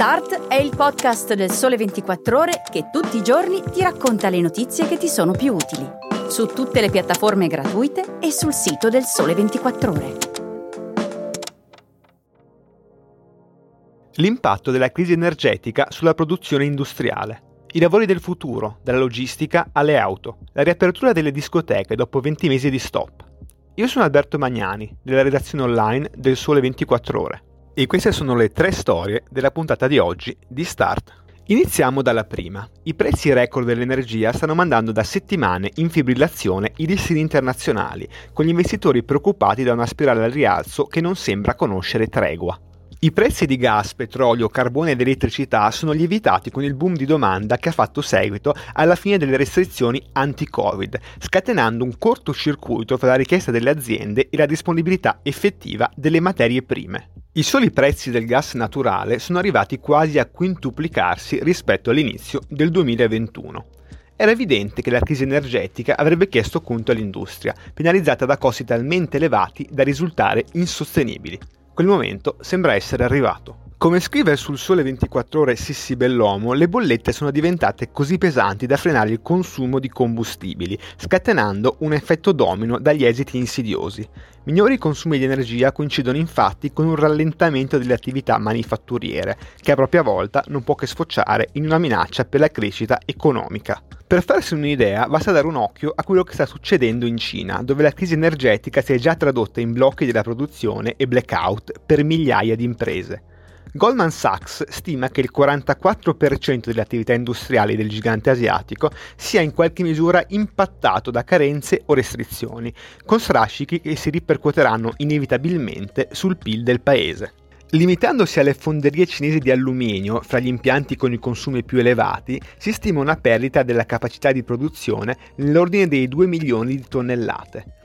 Start è il podcast del Sole 24 Ore che tutti i giorni ti racconta le notizie che ti sono più utili. Su tutte le piattaforme gratuite e sul sito del Sole 24 Ore. L'impatto della crisi energetica sulla produzione industriale. I lavori del futuro, dalla logistica alle auto. La riapertura delle discoteche dopo 20 mesi di stop. Io sono Alberto Magnani, della redazione online del Sole 24 Ore. E queste sono le tre storie della puntata di oggi di Start. Iniziamo dalla prima. I prezzi record dell'energia stanno mandando da settimane in fibrillazione i listini internazionali, con gli investitori preoccupati da una spirale al rialzo che non sembra conoscere tregua. I prezzi di gas, petrolio, carbone ed elettricità sono lievitati con il boom di domanda che ha fatto seguito alla fine delle restrizioni anti-Covid, scatenando un cortocircuito fra la richiesta delle aziende e la disponibilità effettiva delle materie prime. I soli prezzi del gas naturale sono arrivati quasi a quintuplicarsi rispetto all'inizio del 2021 era evidente che la crisi energetica avrebbe chiesto conto all'industria, penalizzata da costi talmente elevati da risultare insostenibili. Quel momento sembra essere arrivato. Come scrive sul Sole 24 ore Sissi Bellomo, le bollette sono diventate così pesanti da frenare il consumo di combustibili, scatenando un effetto domino dagli esiti insidiosi. Minori consumi di energia coincidono infatti con un rallentamento delle attività manifatturiere, che a propria volta non può che sfociare in una minaccia per la crescita economica. Per farsi un'idea, basta dare un occhio a quello che sta succedendo in Cina, dove la crisi energetica si è già tradotta in blocchi della produzione e blackout per migliaia di imprese. Goldman Sachs stima che il 44% delle attività industriali del gigante asiatico sia in qualche misura impattato da carenze o restrizioni, con strascichi che si ripercuoteranno inevitabilmente sul PIL del paese. Limitandosi alle fonderie cinesi di alluminio, fra gli impianti con i consumi più elevati, si stima una perdita della capacità di produzione nell'ordine dei 2 milioni di tonnellate.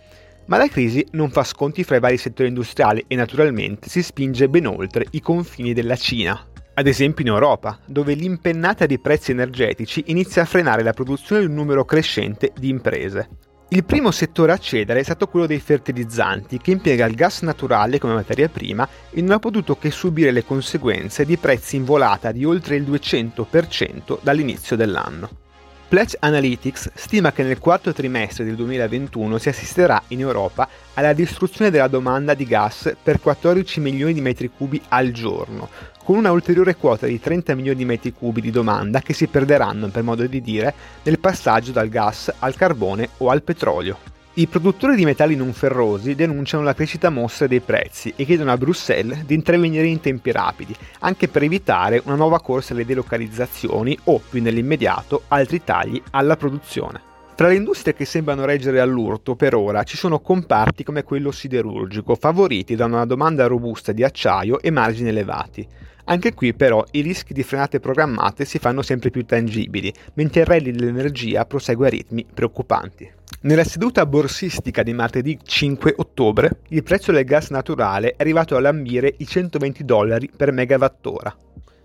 Ma la crisi non fa sconti fra i vari settori industriali e naturalmente si spinge ben oltre i confini della Cina. Ad esempio in Europa, dove l'impennata dei prezzi energetici inizia a frenare la produzione di un numero crescente di imprese. Il primo settore a cedere è stato quello dei fertilizzanti, che impiega il gas naturale come materia prima e non ha potuto che subire le conseguenze di prezzi in volata di oltre il 200% dall'inizio dell'anno. Pledge Analytics stima che nel quarto trimestre del 2021 si assisterà in Europa alla distruzione della domanda di gas per 14 milioni di metri cubi al giorno, con una ulteriore quota di 30 milioni di metri cubi di domanda che si perderanno, per modo di dire, nel passaggio dal gas al carbone o al petrolio. I produttori di metalli non ferrosi denunciano la crescita mostra dei prezzi e chiedono a Bruxelles di intervenire in tempi rapidi, anche per evitare una nuova corsa alle delocalizzazioni o, più nell'immediato, altri tagli alla produzione. Tra le industrie che sembrano reggere all'urto per ora ci sono comparti come quello siderurgico, favoriti da una domanda robusta di acciaio e margini elevati. Anche qui però i rischi di frenate programmate si fanno sempre più tangibili, mentre il rally dell'energia prosegue a ritmi preoccupanti. Nella seduta borsistica di martedì 5 ottobre, il prezzo del gas naturale è arrivato a lambire i 120 dollari per megawattora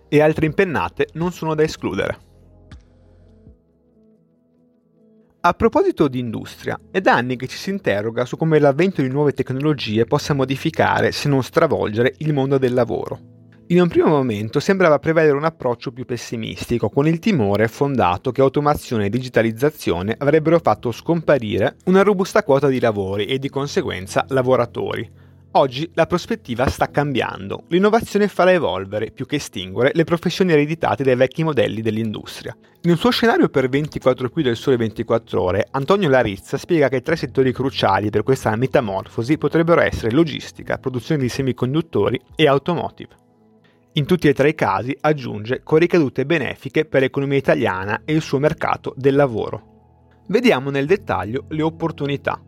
e altre impennate non sono da escludere. A proposito di industria, è da anni che ci si interroga su come l'avvento di nuove tecnologie possa modificare, se non stravolgere, il mondo del lavoro. In un primo momento sembrava prevalere un approccio più pessimistico, con il timore fondato che automazione e digitalizzazione avrebbero fatto scomparire una robusta quota di lavori e di conseguenza lavoratori. Oggi la prospettiva sta cambiando. L'innovazione farà evolvere, più che estinguere, le professioni ereditate dai vecchi modelli dell'industria. In un suo scenario per 24 qui del Sole 24 ore, Antonio Larizza spiega che tre settori cruciali per questa metamorfosi potrebbero essere logistica, produzione di semiconduttori e automotive. In tutti e tre i casi, aggiunge, con ricadute benefiche per l'economia italiana e il suo mercato del lavoro. Vediamo nel dettaglio le opportunità.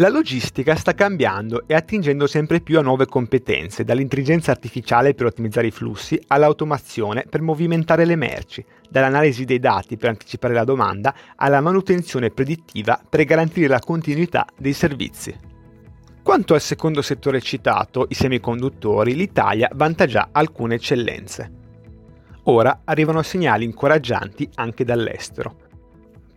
La logistica sta cambiando e attingendo sempre più a nuove competenze, dall'intelligenza artificiale per ottimizzare i flussi all'automazione per movimentare le merci, dall'analisi dei dati per anticipare la domanda alla manutenzione predittiva per garantire la continuità dei servizi. Quanto al secondo settore citato, i semiconduttori, l'Italia vanta già alcune eccellenze. Ora arrivano segnali incoraggianti anche dall'estero.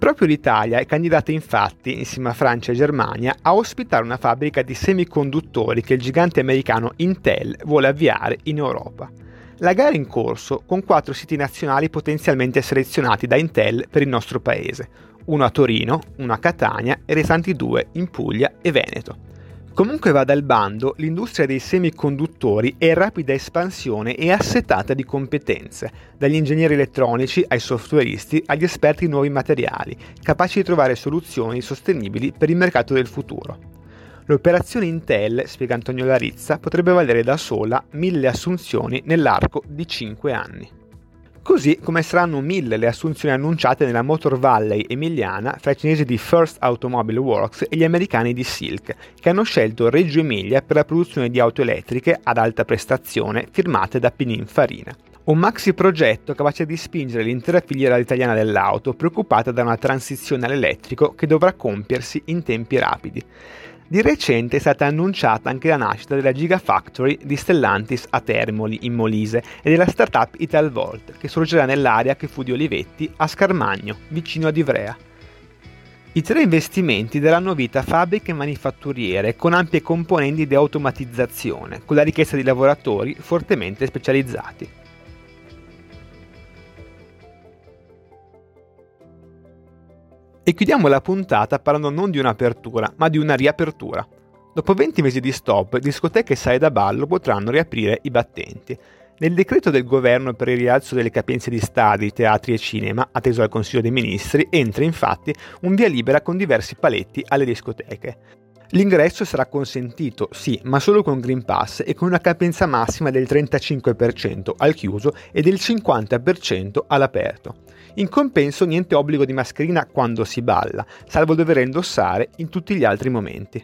Proprio l'Italia è candidata infatti, insieme a Francia e Germania, a ospitare una fabbrica di semiconduttori che il gigante americano Intel vuole avviare in Europa. La gara è in corso con quattro siti nazionali potenzialmente selezionati da Intel per il nostro paese, uno a Torino, uno a Catania e restanti due in Puglia e Veneto. Comunque vada il bando, l'industria dei semiconduttori è in rapida espansione e assetata di competenze, dagli ingegneri elettronici ai softwareisti agli esperti di nuovi materiali, capaci di trovare soluzioni sostenibili per il mercato del futuro. L'operazione Intel, spiega Antonio Larizza, potrebbe valere da sola mille assunzioni nell'arco di 5 anni. Così come saranno mille le assunzioni annunciate nella Motor Valley emiliana fra i cinesi di First Automobile Works e gli americani di Silk, che hanno scelto Reggio Emilia per la produzione di auto elettriche ad alta prestazione firmate da Pininfarina. Un maxi progetto capace di spingere l'intera filiera italiana dell'auto preoccupata da una transizione all'elettrico che dovrà compiersi in tempi rapidi. Di recente è stata annunciata anche la nascita della Gigafactory di Stellantis a Termoli, in Molise, e della startup Italvolt, che sorgerà nell'area che fu di Olivetti a Scarmagno, vicino ad Ivrea. I tre investimenti daranno vita a fabbriche manifatturiere con ampie componenti di automatizzazione, con la richiesta di lavoratori fortemente specializzati. E chiudiamo la puntata parlando non di un'apertura, ma di una riapertura. Dopo 20 mesi di stop, discoteche e sale da ballo potranno riaprire i battenti. Nel decreto del governo per il rialzo delle capienze di stadi, teatri e cinema, atteso dal Consiglio dei Ministri, entra infatti un via libera con diversi paletti alle discoteche. L'ingresso sarà consentito, sì, ma solo con Green Pass e con una capienza massima del 35% al chiuso e del 50% all'aperto. In compenso niente obbligo di mascherina quando si balla, salvo dover indossare in tutti gli altri momenti.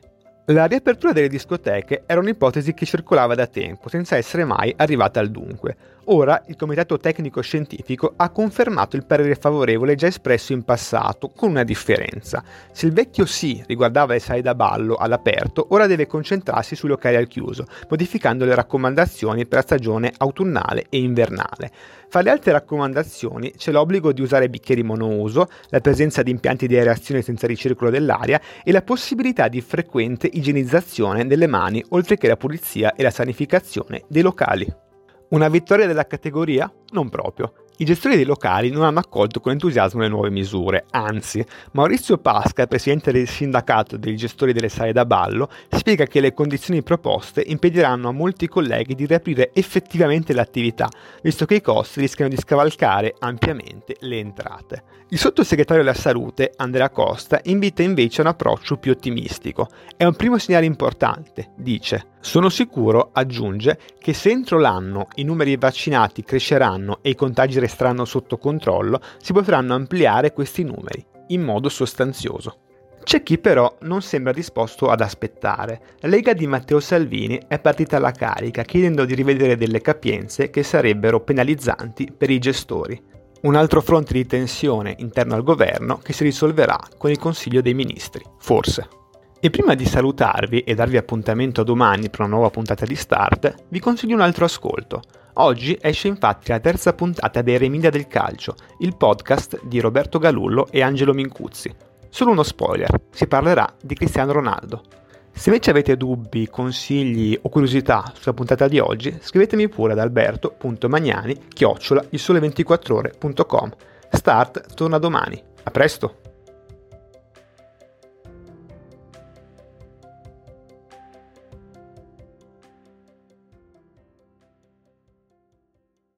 La riapertura delle discoteche era un'ipotesi che circolava da tempo, senza essere mai arrivata al dunque. Ora il Comitato Tecnico Scientifico ha confermato il parere favorevole già espresso in passato, con una differenza. Se il vecchio sì riguardava le sale da ballo all'aperto, ora deve concentrarsi sui locali al chiuso, modificando le raccomandazioni per la stagione autunnale e invernale. Fra le altre raccomandazioni c'è l'obbligo di usare bicchieri monouso, la presenza di impianti di aerazione senza ricircolo dell'aria e la possibilità di frequente igienizzazione delle mani, oltre che la pulizia e la sanificazione dei locali. Una vittoria della categoria? Non proprio. I gestori dei locali non hanno accolto con entusiasmo le nuove misure, anzi, Maurizio Pasca, presidente del sindacato dei gestori delle sale da ballo, spiega che le condizioni proposte impediranno a molti colleghi di riaprire effettivamente l'attività, visto che i costi rischiano di scavalcare ampiamente le entrate. Il sottosegretario della salute, Andrea Costa, invita invece a un approccio più ottimistico. È un primo segnale importante, dice. Sono sicuro, aggiunge, che se entro l'anno i numeri vaccinati cresceranno e i contagi resteranno sotto controllo, si potranno ampliare questi numeri in modo sostanzioso. C'è chi però non sembra disposto ad aspettare. La Lega di Matteo Salvini è partita alla carica chiedendo di rivedere delle capienze che sarebbero penalizzanti per i gestori. Un altro fronte di tensione interno al governo che si risolverà con il Consiglio dei Ministri, forse. E prima di salutarvi e darvi appuntamento domani per una nuova puntata di Start, vi consiglio un altro ascolto. Oggi esce infatti la terza puntata dei Remidia del Calcio, il podcast di Roberto Galullo e Angelo Mincuzzi. Solo uno spoiler, si parlerà di Cristiano Ronaldo. Se invece avete dubbi, consigli o curiosità sulla puntata di oggi, scrivetemi pure ad alberto.magnani chiocciola il sole24ore.com. Start torna domani. A presto!